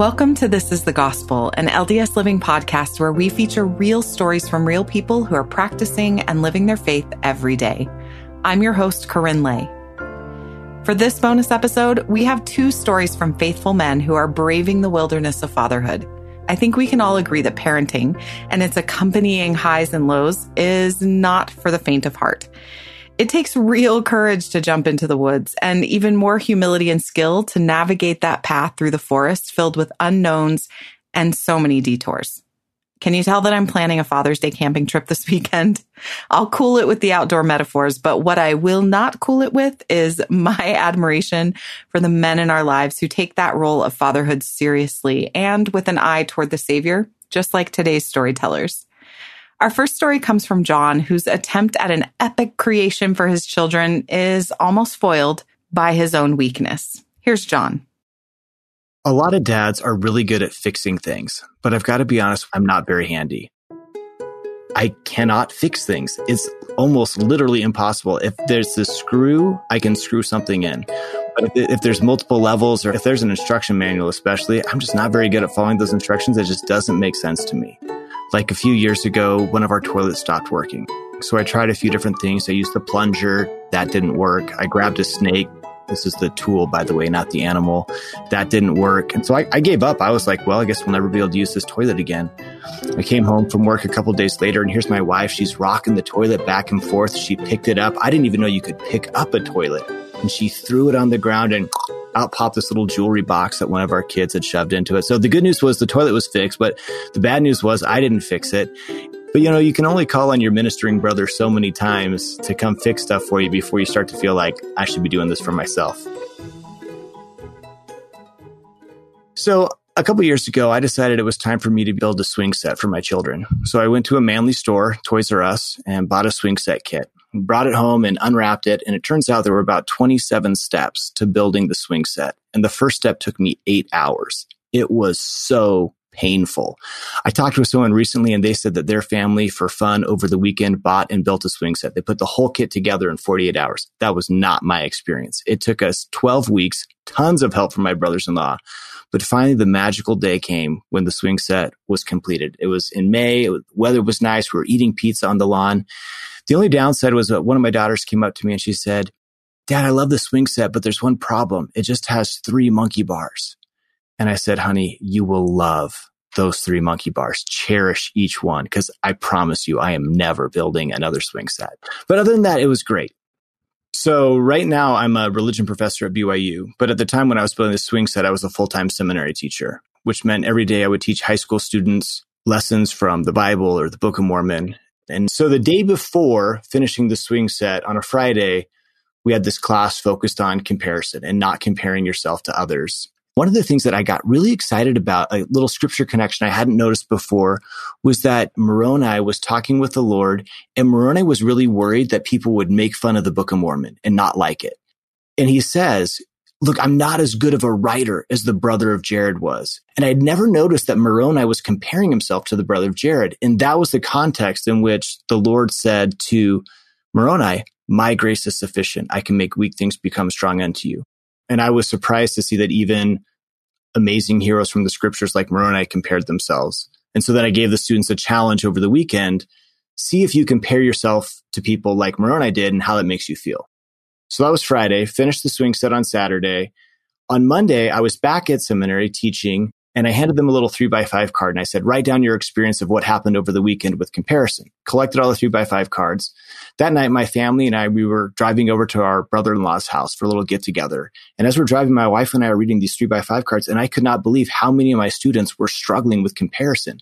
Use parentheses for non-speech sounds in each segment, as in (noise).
Welcome to This is the Gospel, an LDS Living podcast where we feature real stories from real people who are practicing and living their faith every day. I'm your host, KaRyn Lay. For this bonus episode, we have two stories from faithful men who are braving the wilderness of fatherhood. I think we can all agree that parenting and its accompanying highs and lows is not for the faint of heart. It takes real courage to jump into the woods and even more humility and skill to navigate that path through the forest filled with unknowns and so many detours. Can you tell that I'm planning a Father's Day camping trip this (laughs) weekend? I'll cool it with the outdoor metaphors, but what I will not cool it with is my (laughs) admiration for the men in our lives who take that role of fatherhood seriously and with an eye toward the Savior, just like today's storytellers. Our first story comes from John, whose attempt at an epic creation for his children is almost foiled by his own weakness. Here's John. A lot of dads are really good at fixing things, but I've got to be honest, I'm not very handy. I cannot fix things. It's almost literally impossible. If there's a screw, I can screw something in. But if, if, there's multiple levels or if there's an instruction manual, especially, I'm just not very good at following those instructions. It just doesn't make sense to me. Like a few years ago, one of our toilets stopped working. So I tried a few different things. I used the plunger. That didn't work. I grabbed a snake. This is the tool, by the way, not the animal. That didn't work. And so I, I, gave up. I was like, well, I guess we'll never be able to use this toilet again. I came home from work a couple days later and here's my wife. She's rocking the toilet back and forth. She picked it up. I didn't even know you could pick up a toilet. And she threw it on the ground and out popped this little jewelry box that one of our kids had shoved into it. So the good news was the toilet was fixed, but the bad news was I didn't fix it. But you know, you can only call on your ministering brother so many times to come fix stuff for you before you start to feel like I should be doing this for myself. So a couple years ago, I decided it was time for me to build a swing set for my children. So I went to a manly store, Toys R Us, and bought a swing set kit brought it home and unwrapped it. And it turns out there were about 27 steps to building the swing set. And the first step took me eight hours. It was so painful. I talked with someone recently and they said that their family for fun over the weekend bought and built a swing set. They put the whole kit together in 48 hours. That was not my experience. It took us 12 weeks, tons of help from my brothers-in-law. But finally the magical day came when the swing set was completed. It was in May. Was, weather was nice. We were eating pizza on the lawn. The only downside was that one of my daughters came up to me and she said, Dad, I love the swing set, but there's one problem. It just has three monkey bars. And I said, honey, you will love those three monkey bars. Cherish each one because I promise you, I am never building another swing set. But other than that, it was great. So right now I'm a religion professor at BYU, but at the time when I was building the swing set, I was a full-time seminary teacher, which meant every day I would teach high school students lessons from the Bible or the Book of Mormon. And so the day before finishing the swing set on a Friday, we had this class focused on comparison and not comparing yourself to others. One of the things that I got really excited about, a little scripture connection I hadn't noticed before, was that Moroni was talking with the Lord, and Moroni was really worried that people would make fun of the Book of Mormon and not like it. And he says, look, I'm not as good of a writer as the brother of Jared was. And I'd never noticed that Moroni was comparing himself to the brother of Jared. And that was the context in which the Lord said to Moroni, my grace is sufficient. I can make weak things become strong unto you. And I was surprised to see that even amazing heroes from the scriptures like Moroni compared themselves. And so then I gave the students a challenge over the weekend. See if you compare yourself to people like Moroni did and how that makes you feel. So that was Friday, finished the swing set on Saturday. On Monday, I was back at seminary teaching and I handed them a little three by five card and I said, write down your experience of what happened over the weekend with comparison. Collected all the three by five cards. That night, my family and I, we were driving over to our brother-in-law's house for a little get together. And as we're driving, my wife and I are reading these three by five cards and I could not believe how many of my students were struggling with comparison.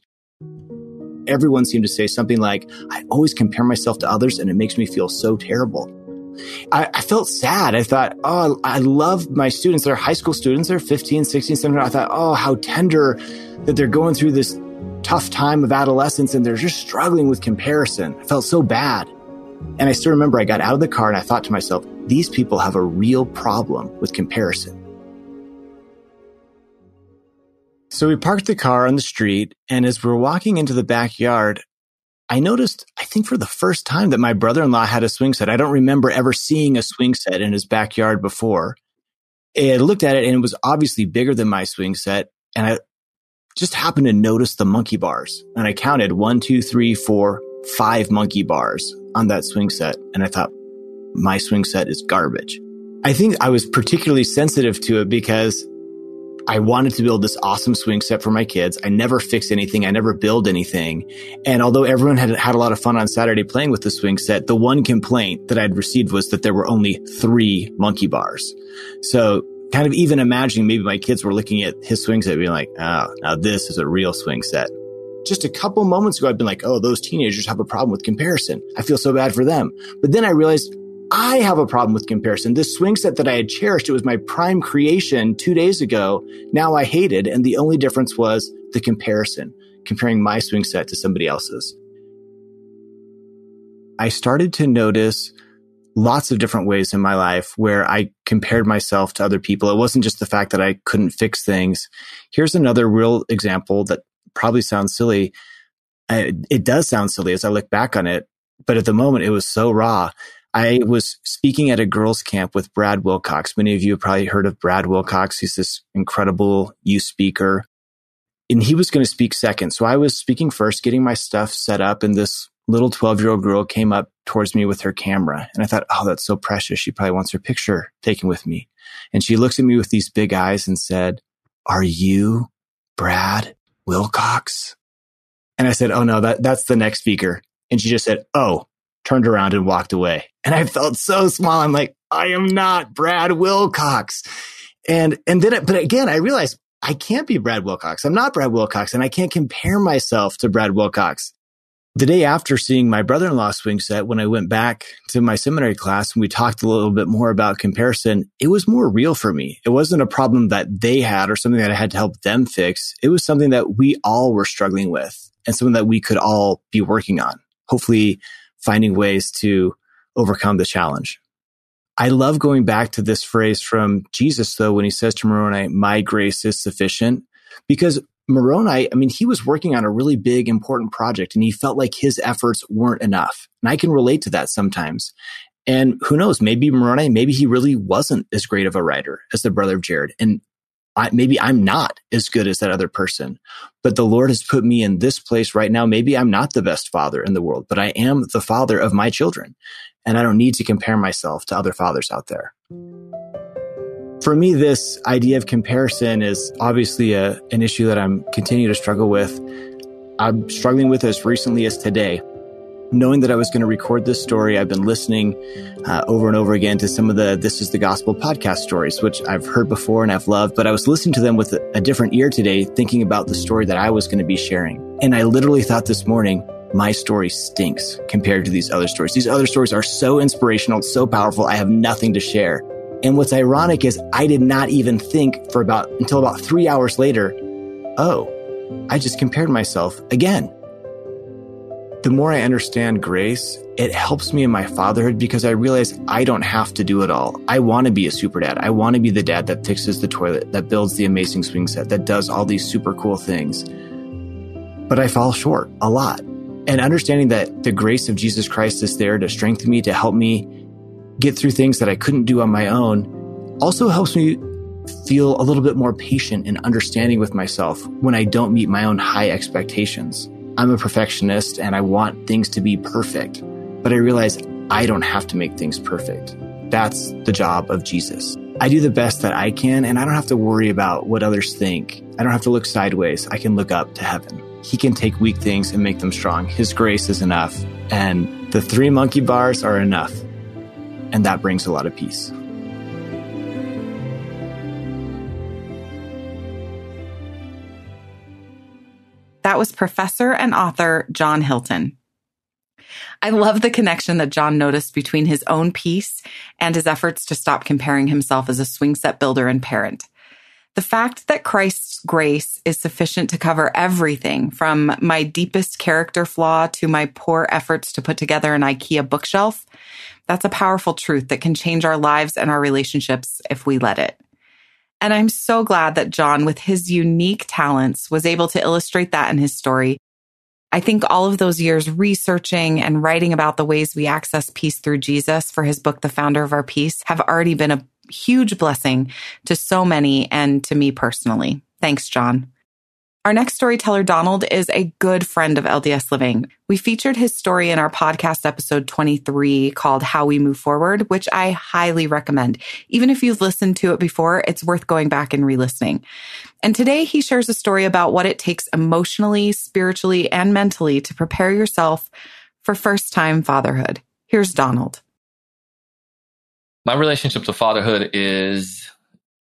Everyone seemed to say something like, I always compare myself to others and it makes me feel so terrible. I, I, felt sad. I thought, oh, I love my students. They're high school students. They're 15, 16, 17. I thought, oh, how tender that they're going through this tough time of adolescence and they're just struggling with comparison. I felt so bad. And I still remember I got out of the car and I thought to myself, these people have a real problem with comparison. So we parked the car on the street, and as we're walking into the backyard, I noticed, I think for the first time that my brother-in-law had a swing set. I don't remember ever seeing a swing set in his backyard before. I looked at it and it was obviously bigger than my swing set. And I just happened to notice the monkey bars. And I counted one, two, three, four, five monkey bars on that swing set. And I thought, my swing set is garbage. I think I was particularly sensitive to it because I wanted to build this awesome swing set for my kids. I never fix anything. I never build anything. And although everyone had had a lot of fun on Saturday playing with the swing set, the one complaint that I'd received was that there were only three monkey bars. So kind of even imagining maybe my kids were looking at his swing set being like, oh, now this is a real swing set. Just a couple moments ago, I'd been like, oh, those teenagers have a problem with comparison. I feel so bad for them. But then I realized I have a problem with comparison. This swing set that I had cherished, it was my prime creation two days ago. Now I hated. And the only difference was the comparison, comparing my swing set to somebody else's. I started to notice lots of different ways in my life where I compared myself to other people. It wasn't just the fact that I couldn't fix things. Here's another real example that probably sounds silly. It does sound silly as I look back on it, but at the moment it was so raw. I was speaking at a girls' camp with Brad Wilcox. Many of you have probably heard of Brad Wilcox. He's this incredible youth speaker. And he was going to speak second. So I was speaking first, getting my stuff set up, and this little 12 year old girl came up towards me with her camera. And I thought, oh, that's so precious. She probably wants her picture taken with me. And she looks at me with these big eyes and said, Are you Brad Wilcox? And I said, Oh, no, that, that's the next speaker. And she just said, Oh, turned around and walked away. And I felt so small. I'm like, I am not Brad Wilcox. And, and then, it, but again, I realized I can't be Brad Wilcox. I'm not Brad Wilcox and I can't compare myself to Brad Wilcox the day after seeing my brother-in-law swing set, when I went back to my seminary class and we talked a little bit more about comparison, it was more real for me. It wasn't a problem that they had or something that I had to help them fix. It was something that we all were struggling with and something that we could all be working on, hopefully finding ways to overcome the challenge. I love going back to this phrase from Jesus, though, when he says to Moroni, my grace is sufficient, because Moroni, I mean, he was working on a really big, important project and he felt like his efforts weren't enough. And I can relate to that sometimes. And who knows, maybe Moroni, maybe he really wasn't as great of a writer as the brother of Jared. And I, maybe I'm not as good as that other person, but the Lord has put me in this place right now. Maybe I'm not the best father in the world, but I am the father of my children. And I don't need to compare myself to other fathers out there. For me, this idea of comparison is obviously a, an issue that I'm continuing to struggle with. I'm struggling with as recently as today. Knowing that I was going to record this story, I've been listening uh, over and over again to some of the This is the Gospel podcast stories, which I've heard before and I've loved, but I was listening to them with a, a different ear today, thinking about the story that I was going to be sharing. And I literally thought this morning, my story stinks compared to these other stories. These other stories are so inspirational, so powerful. I have nothing to share. And what's ironic is I did not even think for about until about three hours later, oh, I just compared myself again. The more I understand grace, it helps me in my fatherhood because I realize I don't have to do it all. I want to be a super dad. I want to be the dad that fixes the toilet, that builds the amazing swing set, that does all these super cool things. But I fall short a lot. And understanding that the grace of Jesus Christ is there to strengthen me, to help me get through things that I couldn't do on my own also helps me feel a little bit more patient and understanding with myself when I don't meet my own high expectations. I'm a perfectionist and I want things to be perfect, but I realize I don't have to make things perfect. That's the job of Jesus. I do the best that I can and I don't have to worry about what others think. I don't have to look sideways. I can look up to heaven. He can take weak things and make them strong. His grace is enough. And the three monkey bars are enough and that brings a lot of peace. That was professor and author John Hilton. I love the connection that John noticed between his own peace and his efforts to stop comparing himself as a swing set builder and parent. The fact that Christ's grace is sufficient to cover everything from my deepest character flaw to my poor efforts to put together an IKEA bookshelf that's a powerful truth that can change our lives and our relationships if we let it. And I'm so glad that John, with his unique talents, was able to illustrate that in his story. I think all of those years researching and writing about the ways we access peace through Jesus for his book, The Founder of Our Peace, have already been a huge blessing to so many and to me personally. Thanks, John. Our next storyteller, Donald, is a good friend of LDS Living. We featured his story in our podcast episode 23 called How We Move Forward, which I highly recommend. Even if you've listened to it before, it's worth going back and re listening. And today he shares a story about what it takes emotionally, spiritually, and mentally to prepare yourself for first time fatherhood. Here's Donald. My relationship to fatherhood is,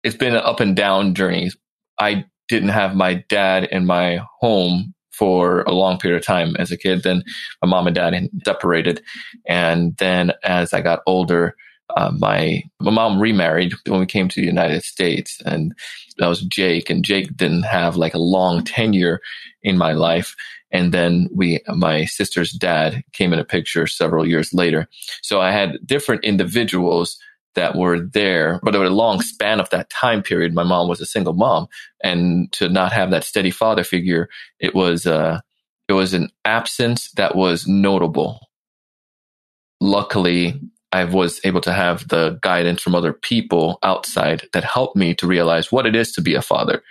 it's been an up and down journey. I didn't have my dad in my home for a long period of time as a kid. Then my mom and dad separated. And then as I got older, uh, my my mom remarried when we came to the United States, and that was Jake. And Jake didn't have like a long tenure in my life. And then we, my sister's dad came in a picture several years later. So I had different individuals that were there, but over a long span of that time period, my mom was a single mom, and to not have that steady father figure, it was uh, it was an absence that was notable. Luckily, I was able to have the guidance from other people outside that helped me to realize what it is to be a father,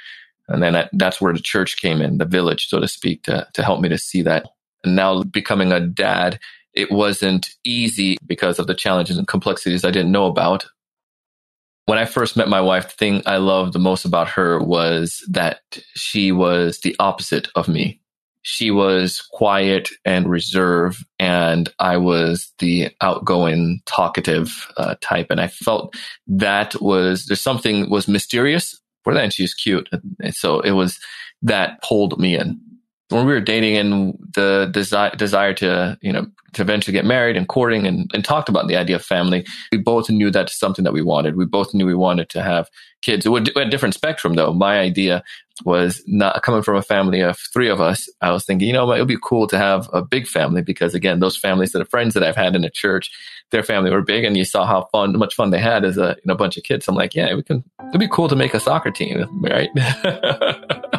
and then that's where the church came in, the village, so to speak, to to help me to see that. And now becoming a dad it wasn't easy because of the challenges and complexities I didn't know about. When I first met my wife, the thing I loved the most about her was that she was the opposite of me. She was quiet and reserved, and I was the outgoing, talkative uh, type. And I felt that was there's something was mysterious for and she's cute, and so it was that pulled me in when we were dating and the desire desire to you know to eventually get married and courting and, and talked about the idea of family. We both knew that's something that we wanted. We both knew we wanted to have kids. It would a different spectrum though. My idea was not coming from a family of three of us i was thinking you know it would be cool to have a big family because again those families that are friends that i've had in the church their family were big and you saw how fun much fun they had as a you know, bunch of kids. I'm like yeah we can it'd be cool to make a soccer team right? (laughs)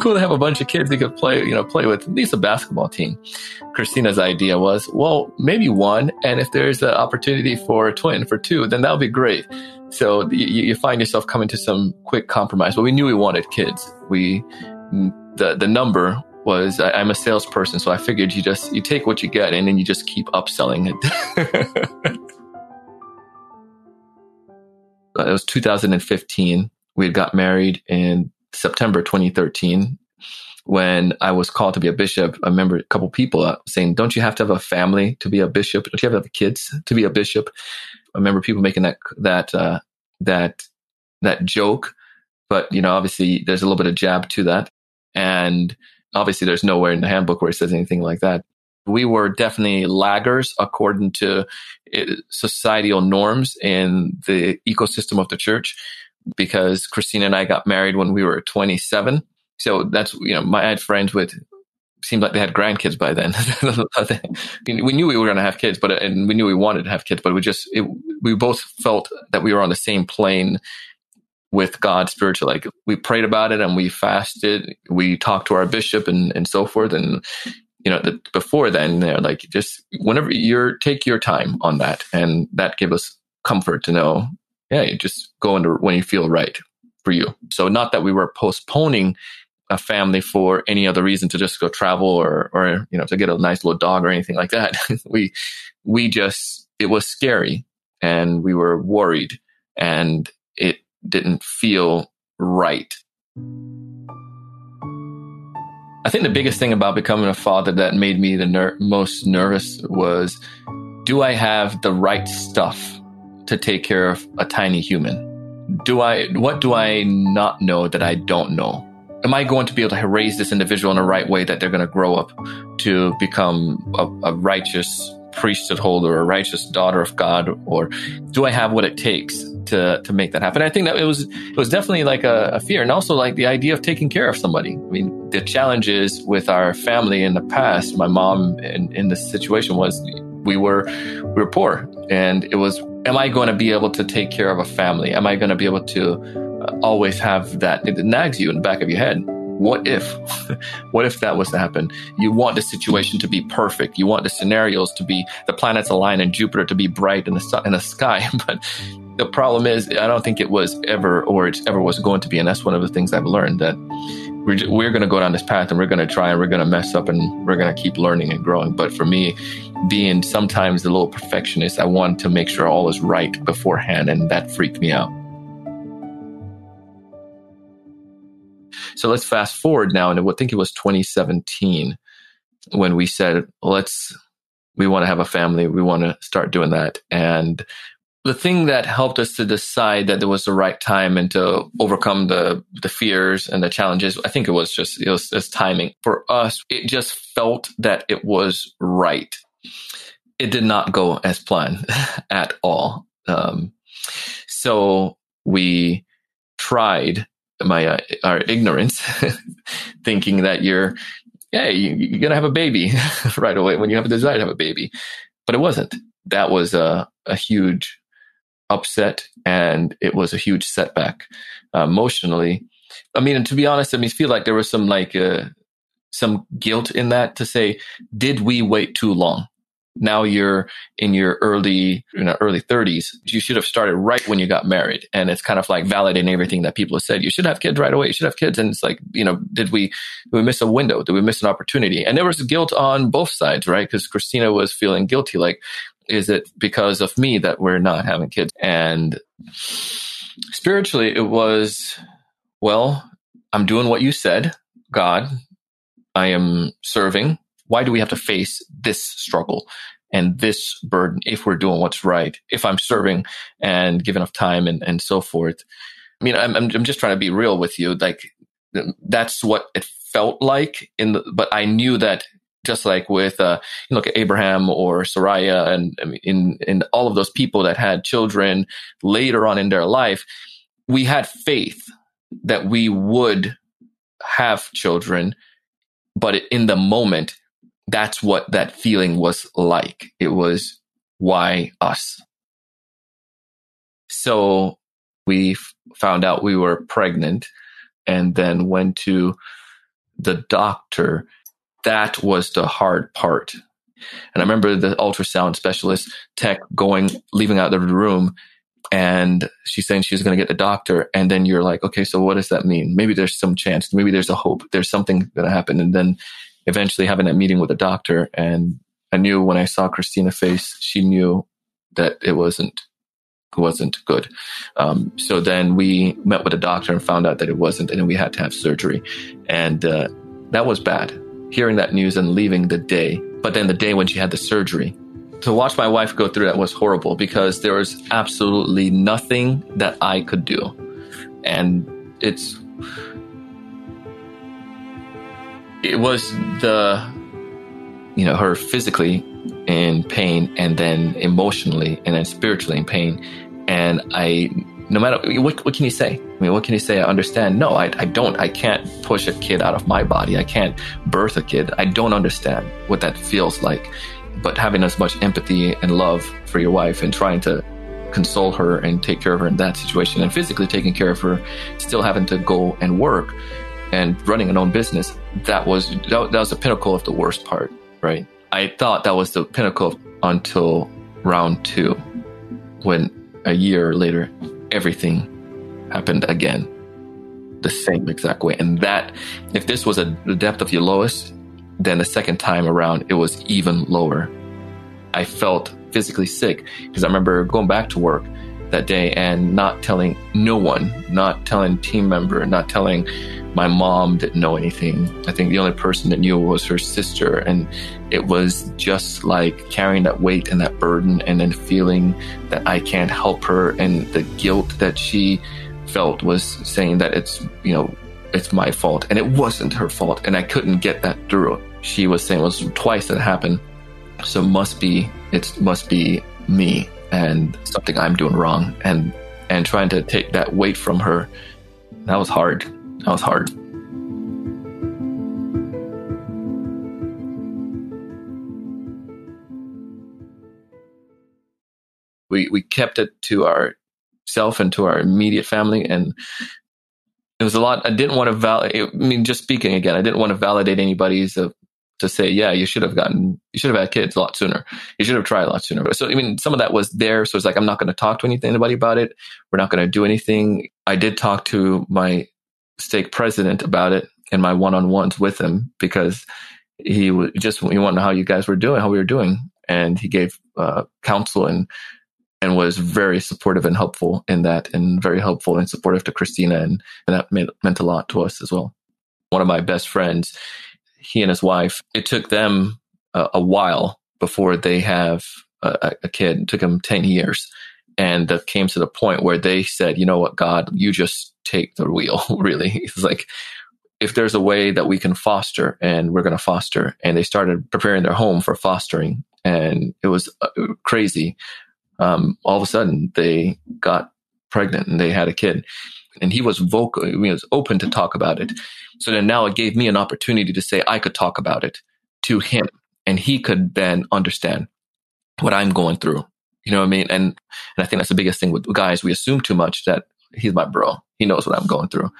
Cool to have a bunch of kids you could play, you know, play with at least a basketball team. Christina's idea was, well, maybe one. And if there's an opportunity for a twin for two, then that would be great. So you, you find yourself coming to some quick compromise. But we knew we wanted kids. We, the, the number was I, am a salesperson, so I figured you just you take what you get and then you just keep upselling it. (laughs) it was 2015. We had got married in September 2013 when I was called to be a bishop, I remember a couple people saying, "Don't you have to have a family to be a bishop? Don't you have to have kids to be a bishop?" I remember people making that that uh, that that joke, but you know, obviously, there's a little bit of jab to that, and obviously, there's nowhere in the handbook where it says anything like that. We were definitely laggers according to uh, societal norms in the ecosystem of the church because Christina and I got married when we were 27. So that's, you know, my, I had friends with, seemed like they had grandkids by then. (laughs) we knew we were going to have kids, but, and we knew we wanted to have kids, but we just, it, we both felt that we were on the same plane with God spiritually. Like we prayed about it and we fasted, we talked to our bishop and, and so forth. And, you know, the, before then, they're like, just whenever you're, take your time on that. And that gave us comfort to know yeah, you just go into when you feel right for you. So not that we were postponing a family for any other reason to just go travel or, or, you know, to get a nice little dog or anything like that. (laughs) we, we just, it was scary and we were worried and it didn't feel right. I think the biggest thing about becoming a father that made me the ner- most nervous was do I have the right stuff to take care of a tiny human? Do I, what do I not know that I don't know? Am I going to be able to raise this individual in the right way that they're going to grow up to become a, a righteous priesthood holder, a righteous daughter of God, or do I have what it takes to to make that happen? I think that it was it was definitely like a, a, fear, and also like the idea of taking care of somebody. I mean, the challenges with our family in the past, my mom in, in this situation was we were we were poor, and it was am I going to be able to take care of a family? Am I going to be able to always have that? It nags you in the back of your head. What if? (laughs) what if that was to happen? You want the situation to be perfect. You want the scenarios to be the planets align and Jupiter to be bright in the sun, in the sky. (laughs) But the problem is, I don't think it was ever, or it ever was going to be. And that's one of the things I've learned that we're, we're going to go down this path and we're going to try and we're going to mess up and we're going to keep learning and growing. But for me, being sometimes a little perfectionist, I want to make sure all is right beforehand, and that freaked me out. So let's fast forward now, and I think it was 2017 when we said, let's, we want to have a family, we want to start doing that. And the thing that helped us to decide that it was the right time and to overcome the the fears and the challenges i think it was just it was just timing. For us it just felt that it was right. It did not go as planned (laughs) at all. Um, so we tried my uh, our ignorance (laughs) thinking that you're yeah you, are gonna have a baby (laughs) right away when you have a desire to have a baby but it wasn't that was a, a huge upset and it was a huge setback uh, emotionally. I mean, and to be honest, I mean, feel like there was some like uh, some guilt in that to say, did we wait too long? Now you're in your early, you know, early 30s. You should have started right when you got married. And it's kind of like validating everything that people have said. You should have kids right away. You should have kids. And it's like, you know, did we, did we miss a window? Did we miss an opportunity? And there was guilt on both sides, right? Because Christina was feeling guilty, like, is it because of me that we're not having kids? And spiritually, it was, well, I'm doing what you said, God. I am serving. Why do we have to face this struggle and this burden if we're doing what's right? If I'm serving and give enough time and, and so forth. I mean, I'm, I'm just trying to be real with you. Like, that's what it felt like in the, but I knew that just like with uh, look at Abraham or Sarah and in in all of those people that had children later on in their life, we had faith that we would have children, but in the moment, that's what that feeling was like. It was why us. So we f- found out we were pregnant and then went to the doctor that was the hard part. And I remember the ultrasound specialist tech going, leaving out of the room and she's saying she's going to get the doctor. And then you're like, okay, so what does that mean? Maybe there's some chance. Maybe there's a hope. There's something going to happen. And then eventually having that meeting with a doctor. And I knew when I saw Christina's face, she knew that it wasn't wasn't good. Um, so then we met with a doctor and found out that it wasn't, and we had to have surgery, and uh, that was bad hearing that news and leaving the day. But then the day when she had the surgery, to watch my wife go through that was horrible because there was absolutely nothing that I could do. And it's, it was the, you know, her physically in pain and then emotionally and then spiritually in pain. And I no matter what, what can you say? I mean, what can you say? I understand. No, I, I don't. I can't push a kid out of my body. I can't birth a kid. I don't understand what that feels like. But having as much empathy and love for your wife and trying to console her and take care of her in that situation and physically taking care of her, still having to go and work and running an own business, that was, that, that was the pinnacle of the worst part, right? I thought that was the pinnacle until round two, when a year later, everything happened again the same exact way. And that, if this was a, the depth of your lowest, then the second time around, it was even lower. I felt physically sick because I remember going back to work that day and not telling no one, not telling team member, not telling my mom didn't know anything. I think the only person that knew was her sister. And it was just like carrying that weight and that burden and then feeling that I can't help her. And the guilt that she felt was saying that it's, you know, it's my fault. And it wasn't her fault. And I couldn't get that through. She was saying it was twice that happened. So must be, it must be me and something I'm doing wrong. And, and trying to take that weight from her, that was hard. That was hard. We we kept it to ourself and to our immediate family, and it was a lot. I didn't want to validate. I mean, just speaking again, I didn't want to validate anybody's uh, to say, yeah, you should have gotten, you should have had kids a lot sooner. You should have tried a lot sooner. So, I mean, some of that was there. So it's like, I'm not going to talk to anything, anybody about it. We're not going to do anything. I did talk to my stake president about it in my one-on-ones with him because he was just he wanted to know how you guys were doing, how we were doing, and he gave uh, counsel and and was very supportive and helpful in that, and very helpful and supportive to Christina, and, and that made, meant a lot to us as well. One of my best friends, he and his wife, it took them a, a while before they have a, a kid. It took them ten years, and that came to the point where they said, "You know what, God, you just take the wheel." (laughs) really, it's like if there's a way that we can foster and we're going to foster and they started preparing their home for fostering and it was uh, crazy um, all of a sudden they got pregnant and they had a kid and he was vocal he was open to talk about it so then now it gave me an opportunity to say i could talk about it to him and he could then understand what i'm going through you know what i mean and and i think that's the biggest thing with guys we assume too much that he's my bro he knows what i'm going through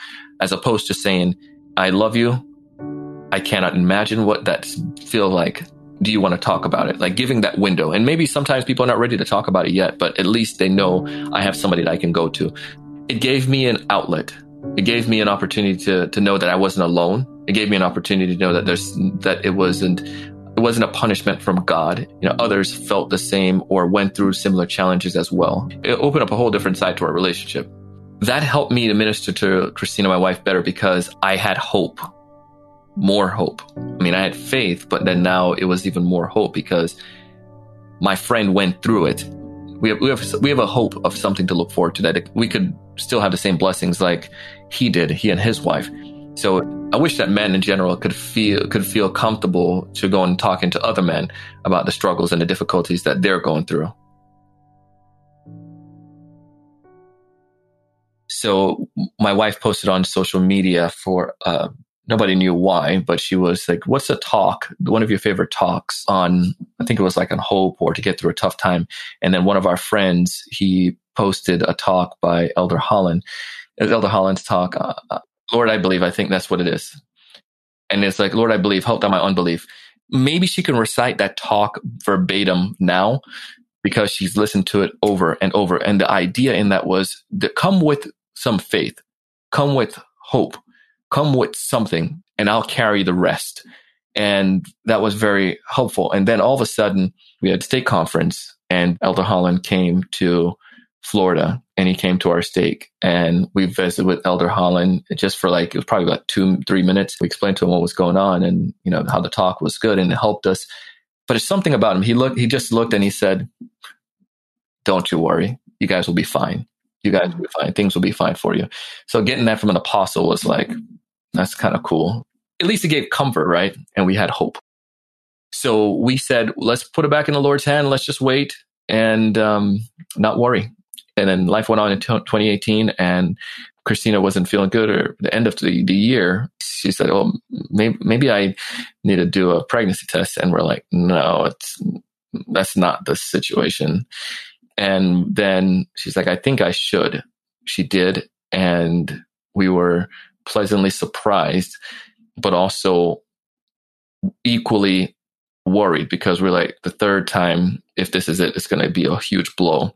as opposed to saying I love you. I cannot imagine what that feel like. Do you want to talk about it? Like giving that window. And maybe sometimes people are not ready to talk about it yet, but at least they know I have somebody that I can go to. It gave me an outlet. It gave me an opportunity to, to know that I wasn't alone. It gave me an opportunity to know that there's, that it wasn't, it wasn't a punishment from God. You know, others felt the same or went through similar challenges as well. It opened up a whole different side to our relationship that helped me to minister to Christina, my wife, better because I had hope, more hope. I mean, I had faith, but then now it was even more hope because my friend went through it. We have, we have, we have a hope of something to look forward to that we could still have the same blessings like he did, he and his wife. So I wish that men in general could feel, could feel comfortable to go and talking to other men about the struggles and the difficulties that they're going through. So my wife posted on social media for, uh, nobody knew why, but she was like, what's a talk? One of your favorite talks on, I think it was like on hope or to get through a tough time. And then one of our friends, he posted a talk by Elder Holland, Elder Holland's talk. Uh, uh, Lord, I believe, I think that's what it is. And it's like, Lord, I believe, help down my unbelief. Maybe she can recite that talk verbatim now because she's listened to it over and over. And the idea in that was come with some faith, come with hope, come with something, and I'll carry the rest. And that was very helpful. And then all of a sudden, we had state conference, and Elder Holland came to Florida and he came to our stake and we visited with Elder Holland just for like, it was probably about two, three minutes. We explained to him what was going on and, you know, how the talk was good and it helped us. But it's something about him. He looked, he just looked and he said, don't you worry. You guys will be fine you guys will be fine. Things will be fine for you. So getting that from an apostle was like, that's kind of cool. At least it gave comfort, right? And we had hope. So we said, let's put it back in the Lord's hand. Let's just wait and um, not worry. And then life went on in 2018 and Christina wasn't feeling good or the end of the, the year. She said, oh, maybe, maybe I need to do a pregnancy test. And we're like, no, it's, that's not the situation. And then she's like, I think I should. She did. And we were pleasantly surprised, but also equally worried because we're like, the third time, if this is it, it's going to be a huge blow.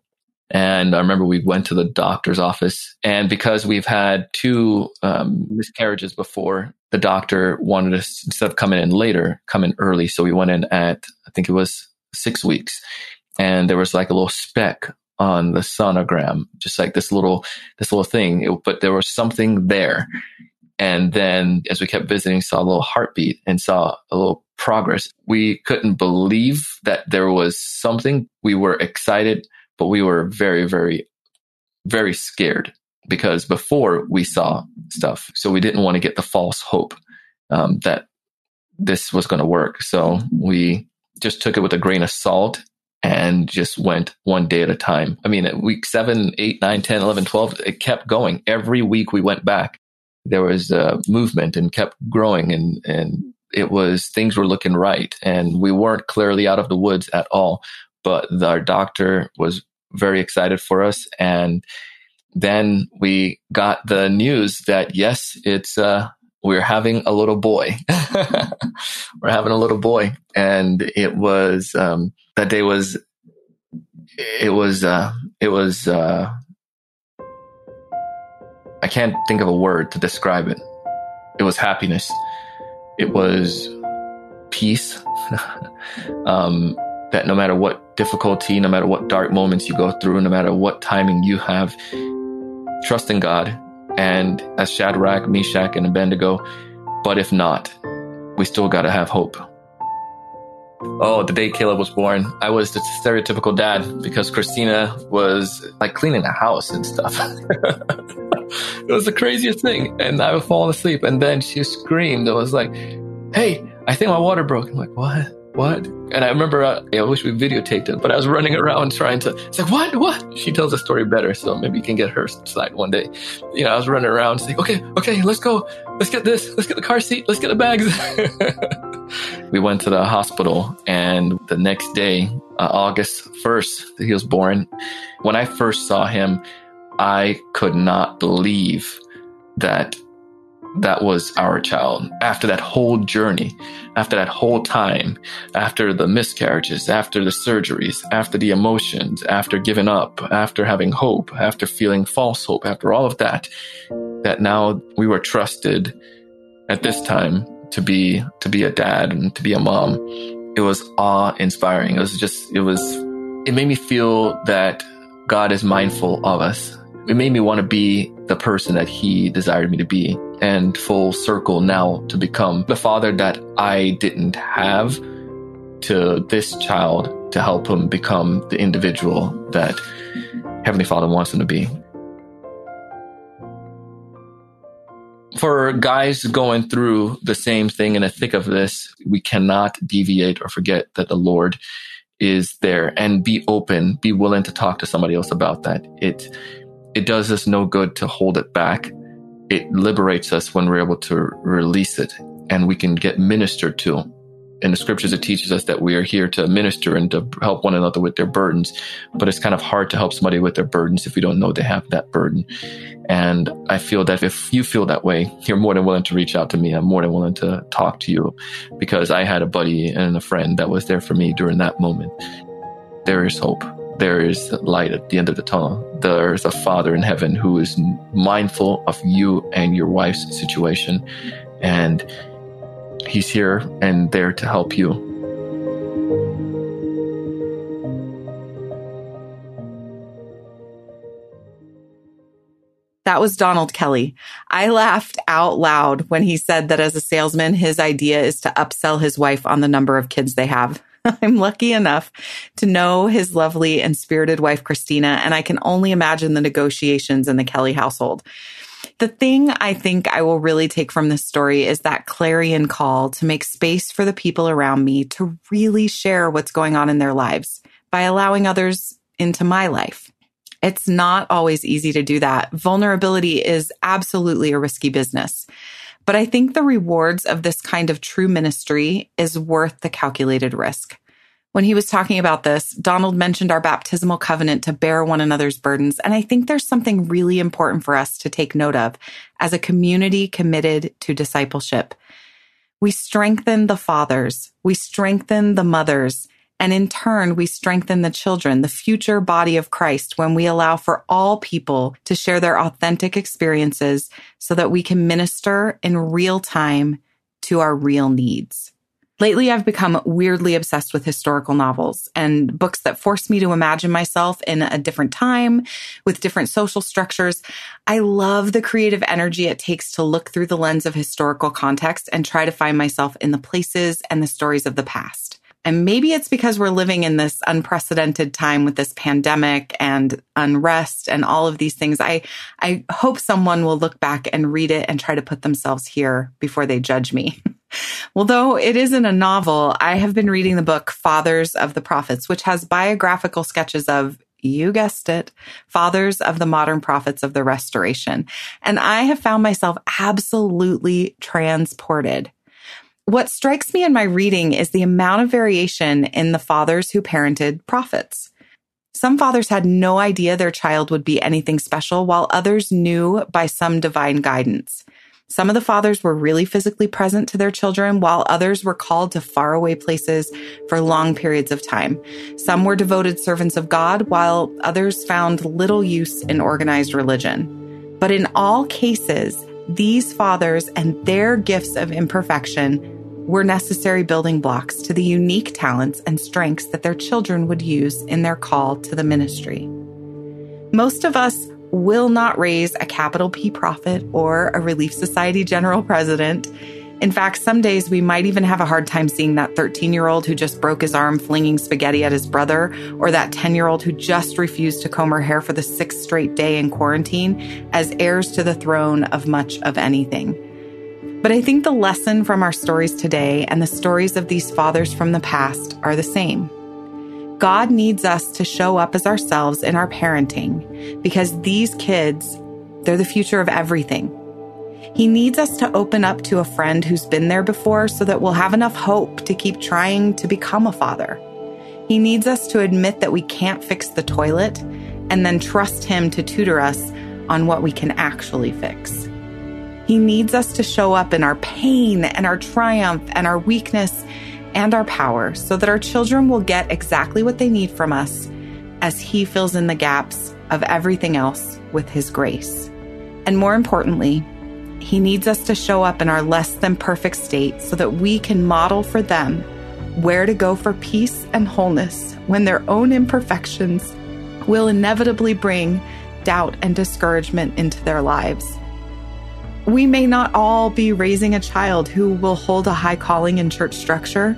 And I remember we went to the doctor's office, and because we've had two um, miscarriages before, the doctor wanted us instead of coming in later, come in early. So we went in at I think it was six weeks, and there was like a little speck on the sonogram, just like this little this little thing. It, but there was something there. And then as we kept visiting, saw a little heartbeat and saw a little progress. We couldn't believe that there was something. We were excited, but we were very, very, very scared because before we saw stuff. So we didn't want to get the false hope um, that this was going to work. So we just took it with a grain of salt and just went one day at a time. I mean, week seven, eight, nine, 10, 11, 12, it kept going. Every week we went back. There was a movement and kept growing and, and it was things were looking right. And we weren't clearly out of the woods at all. But our doctor was very excited for us. And then we got the news that yes, it's, uh, we're having a little boy. (laughs) we're having a little boy. And it was, um, that day was, it was, uh, it was, uh, I can't think of a word to describe it. it was happiness. It was peace. (laughs) um, that no matter what difficulty, no matter what dark moments you go through, no matter what timing you have, trust in God. And as Shadrach, Meshach, and Abednego, but if not, we still got to have hope. Oh, the day Caleb was born, I was the stereotypical dad because Christina was like cleaning the house and stuff. (laughs) it was the craziest thing. And I was falling asleep. And then she screamed. It was like, Hey, I think my water broke. I'm like, what? What? And I remember, uh, I wish we videotaped it, but I was running around trying to, it's like, what? What? She tells the story better. So maybe you can get her side one day. You know, I was running around saying, okay, okay, let's go. Let's get this. Let's get the car seat. Let's get the bags. (laughs) we went to the hospital and the next day, uh, August 1st, he was born. When I first saw him, I could not believe that that was our child. After that whole journey, after that whole time, after the miscarriages, after the surgeries, after the emotions, after giving up, after having hope, after feeling false hope, after all of that, that now we were trusted at this time to be, to be a dad and to be a mom. It was awe inspiring. It was just, it was, it made me feel that God is mindful of us. It made me want to be the person that he desired me to be and full circle now to become the father that I didn't have to this child to help him become the individual that Heavenly Father wants him to be. For guys going through the same thing in the thick of this, we cannot deviate or forget that the Lord is there and be open, be willing to talk to somebody else about that. It it does us no good to hold it back it liberates us when we're able to release it and we can get ministered to. In the scriptures, it teaches us that we are here to minister and to help one another with their burdens. But it's kind of hard to help somebody with their burdens if we don't know they have that burden. And I feel that if you feel that way, you're more than willing to reach out to me. I'm more than willing to talk to you because I had a buddy and a friend that was there for me during that moment. There is hope there is light at the end of the tunnel. There's a Father in heaven who is mindful of you and your wife's situation, and He's here and there to help you. That was Donald Kelly. I laughed out loud when he said that as a salesman, his idea is to upsell his wife on the number of kids they have. (laughs) I'm lucky enough to know his lovely and spirited wife, Christina, and I can only imagine the negotiations in the Kelly household. The thing I think I will really take from this story is that clarion call to make space for the people around me to really share what's going on in their lives by allowing others into my life. It's not always easy to do that. Vulnerability is absolutely a risky business. But I think the rewards of this kind of true ministry is worth the calculated risk. When he was talking about this, Donald mentioned our baptismal covenant to bear one another's burdens. And I think there's something really important for us to take note of as a community committed to discipleship. We strengthen the fathers. We strengthen the mothers. And in turn, we strengthen the children, the future body of Christ, when we allow for all people to share their authentic experiences so that we can minister in real time to our real needs. Lately, I've become weirdly obsessed with historical novels and books that force me to imagine myself in a different time with different social structures. I love the creative energy it takes to look through the lens of historical context and try to find myself in the places and the stories of the past. And maybe it's because we're living in this unprecedented time with this pandemic and unrest and all of these things. I, I hope someone will look back and read it and try to put themselves here before they judge me. (laughs) Although it isn't a novel, I have been reading the book Fathers of the Prophets, which has biographical sketches of you guessed it, fathers of the modern prophets of the restoration. And I have found myself absolutely transported what strikes me in my reading is the amount of variation in the fathers who parented prophets. Some fathers had no idea their child would be anything special, while others knew by some divine guidance. Some of the fathers were really physically present to their children, while others were called to faraway places for long periods of time. Some were devoted servants of God, while others found little use in organized religion. But in all cases, these fathers and their gifts of imperfection were necessary building blocks to the unique talents and strengths that their children would use in their call to the ministry. Most of us will not raise a capital P prophet or a Relief Society general president. In fact, some days we might even have a hard time seeing that 13 year old who just broke his arm flinging spaghetti at his brother, or that 10 year old who just refused to comb her hair for the sixth straight day in quarantine as heirs to the throne of much of anything. But I think the lesson from our stories today and the stories of these fathers from the past are the same. God needs us to show up as ourselves in our parenting because these kids, they're the future of everything. He needs us to open up to a friend who's been there before so that we'll have enough hope to keep trying to become a father. He needs us to admit that we can't fix the toilet and then trust Him to tutor us on what we can actually fix. He needs us to show up in our pain and our triumph and our weakness and our power so that our children will get exactly what they need from us as He fills in the gaps of everything else with His grace. And more importantly, he needs us to show up in our less than perfect state so that we can model for them where to go for peace and wholeness when their own imperfections will inevitably bring doubt and discouragement into their lives. We may not all be raising a child who will hold a high calling in church structure,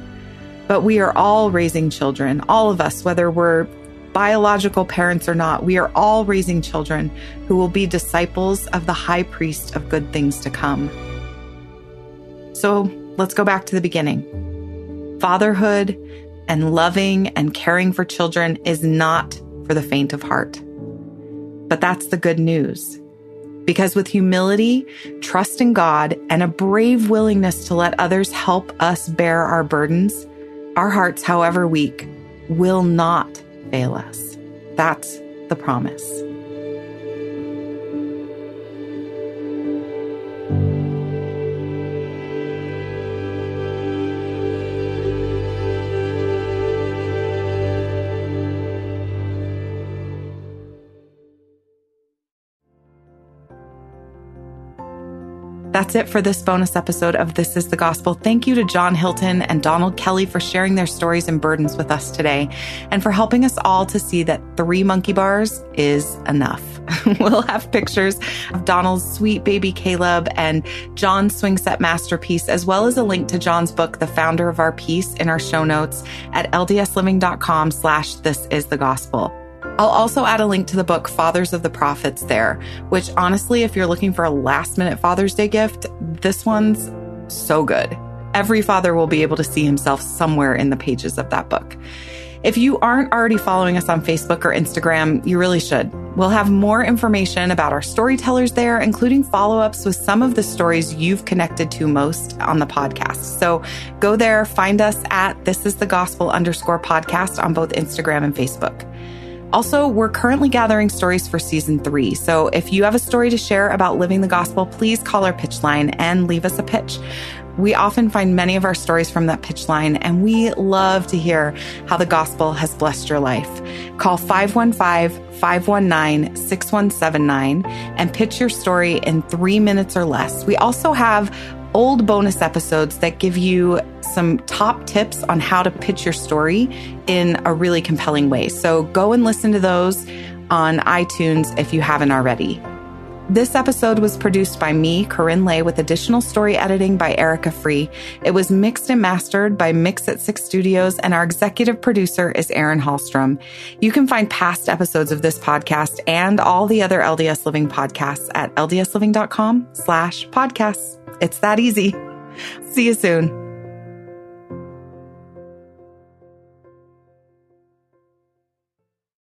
but we are all raising children, all of us, whether we're biological parents or not, we are all raising children who will be disciples of the high priest of good things to come. So let's go back to the beginning. Fatherhood and loving and caring for children is not for the faint of heart. But that's the good news. Because with humility, trust in God, and a brave willingness to let others help us bear our burdens, our hearts, however weak, will not fail us. That's the promise. That's it for this bonus episode of This is the Gospel. Thank you to John Hilton and Donald Kelly for sharing their stories and burdens with us today and for helping us all to see that three monkey bars is enough. (laughs) we'll have pictures of Donald's sweet baby Caleb and John's swing set masterpiece, as well as a link to John's book, The Founder of Our Peace, in our show notes at ldsliving.com slash this is the gospel. I'll also add a link to the book Fathers of the Prophets there, which honestly, if you're looking for a last minute Father's Day gift, this one's so good. Every father will be able to see himself somewhere in the pages of that book. If you aren't already following us on Facebook or Instagram, you really should. We'll have more information about our storytellers there, including follow ups with some of the stories you've connected to most on the podcast. So go there, find us at this is the gospel underscore podcast on both Instagram and Facebook. Also, we're currently gathering stories for season three. So if you have a story to share about living the gospel, please call our pitch line and leave us a pitch. We often find many of our stories from that pitch line, and we love to hear how the gospel has blessed your life. Call 515 519 6179 and pitch your story in three minutes or less. We also have old bonus episodes that give you some top tips on how to pitch your story in a really compelling way. So go and listen to those on iTunes if you haven't already. This episode was produced by me, KaRyn Lay, with additional story editing by Erica Free. It was mixed and mastered by Mix at Six Studios, and our executive producer is Erin Hallstrom. You can find past episodes of this podcast and all the other LDS Living podcasts at ldsliving.com slash podcasts. It's that easy. See you soon.